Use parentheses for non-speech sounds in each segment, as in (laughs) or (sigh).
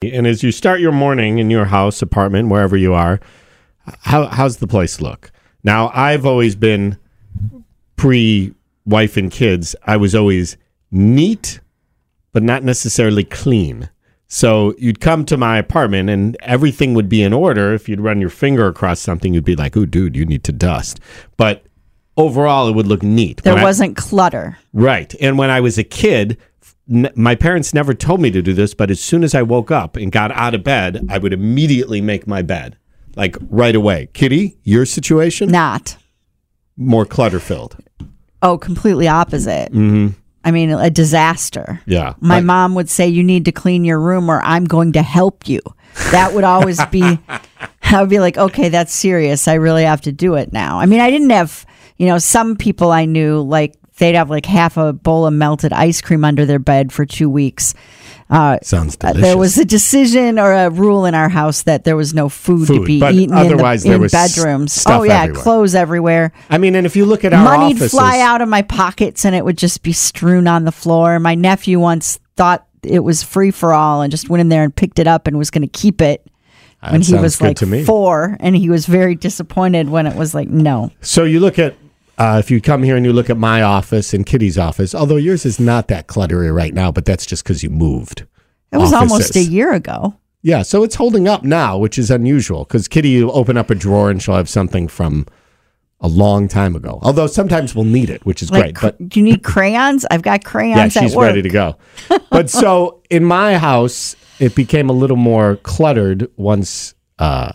And as you start your morning in your house, apartment, wherever you are, how, how's the place look? Now, I've always been pre wife and kids, I was always neat, but not necessarily clean. So you'd come to my apartment and everything would be in order. If you'd run your finger across something, you'd be like, "Oh, dude, you need to dust." But overall, it would look neat. There When wasn't clutter. Right. And when I was a kid, n- my parents never told me to do this, but as soon as I woke up and got out of bed, I would immediately make my bed, like right away. Kitty, your situation? Not. More clutter filled. Oh, completely opposite. Mm-hmm. I mean, a disaster. Yeah. My Like- mom would say, You need to clean your room or I'm going to help you. That would always be, (laughs) I would be like, Okay, that's serious. I really have to do it now. I mean, I didn't have, you know, some people I knew, like, they'd have like half a bowl of melted ice cream under their bed for two weeks. Uh, Sounds uh, delicious. there was a decision or a rule in our house that there was no food, to be eaten otherwise in, the, there in was bedrooms. stuff oh yeah, everywhere. clothes everywhere. I mean, and if you look at our Money'd offices, fly out of my pockets and it would just be strewn on the floor. My nephew once thought it was free for all and just went in there and picked it up and was going to keep it when he was like to me. four. And he was very disappointed when it was like, no. So you look at uh, if you come here and you look at my office and Kitty's office, although yours is not that cluttery right now, but that's just because you moved. It was almost a year ago. Yeah, so it's holding up now, which is unusual because Kitty will open up a drawer and she'll have something from a long time ago. Although sometimes we'll need it, which is Like, great. But do you need crayons? I've got crayons. yeah, she's ready to go. (laughs) But so in my house, it became a little more cluttered once uh,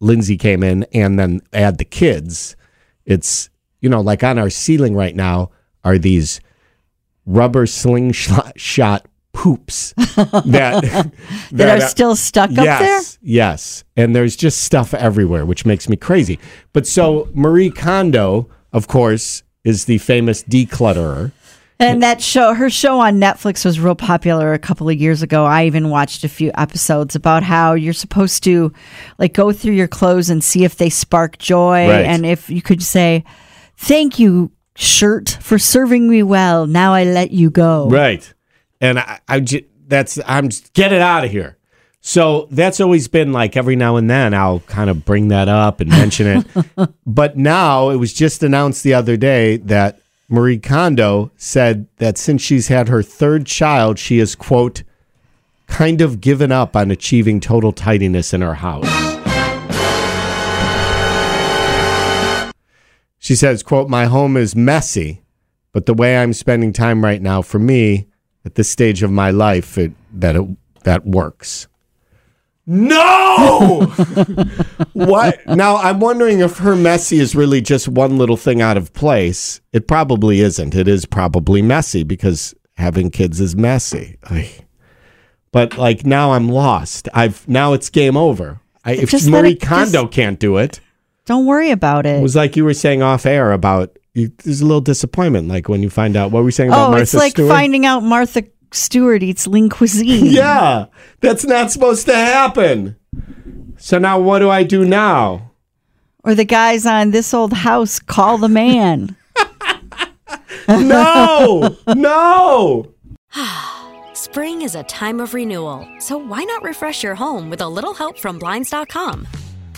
Lindsay came in, and then add the kids. It's you know like on our ceiling right now are these rubber slingshot shot poops (laughs) that (laughs) that are still stuck up there? Yes, yes. And there's just stuff everywhere, which makes me crazy. But so Marie Kondo, of course, is the famous declutterer. And that show, her show on Netflix was real popular a couple of years ago. I even watched a few episodes about how you're supposed to like go through your clothes and see if they spark joy. Right. And if you could say, Thank you, shirt, for serving me well. Now I let you go. Right. And I, I ju- that's I'm just, get it out of here. So that's always been like every now and then I'll kind of bring that up and mention it. (laughs) but now it was just announced the other day that Marie Kondo said that since she's had her third child, she has quote kind of given up on achieving total tidiness in her house. She says, quote, my home is messy, but the way I'm spending time right now for me at this stage of my life, it, that it, that works. No! (laughs) what? Now, I'm wondering if her messy is really just one little thing out of place. It probably isn't. It is probably messy because having kids is messy. Ay. But like now I'm lost. I've now it's game over. I, if Just Marie Kondo just- can't do it, Don't worry about it. it was like you were saying off air about you, there's a little disappointment, like when you find out what were we saying about oh, Martha it's like Stewart? finding out Martha Stewart eats lean cuisine. (laughs) yeah, that's not supposed to happen. So now what do I do now? Or the guys on this old house call the man. (laughs) No, no. (sighs) Spring is a time of renewal, so why not refresh your home with a little help from Blinds.com?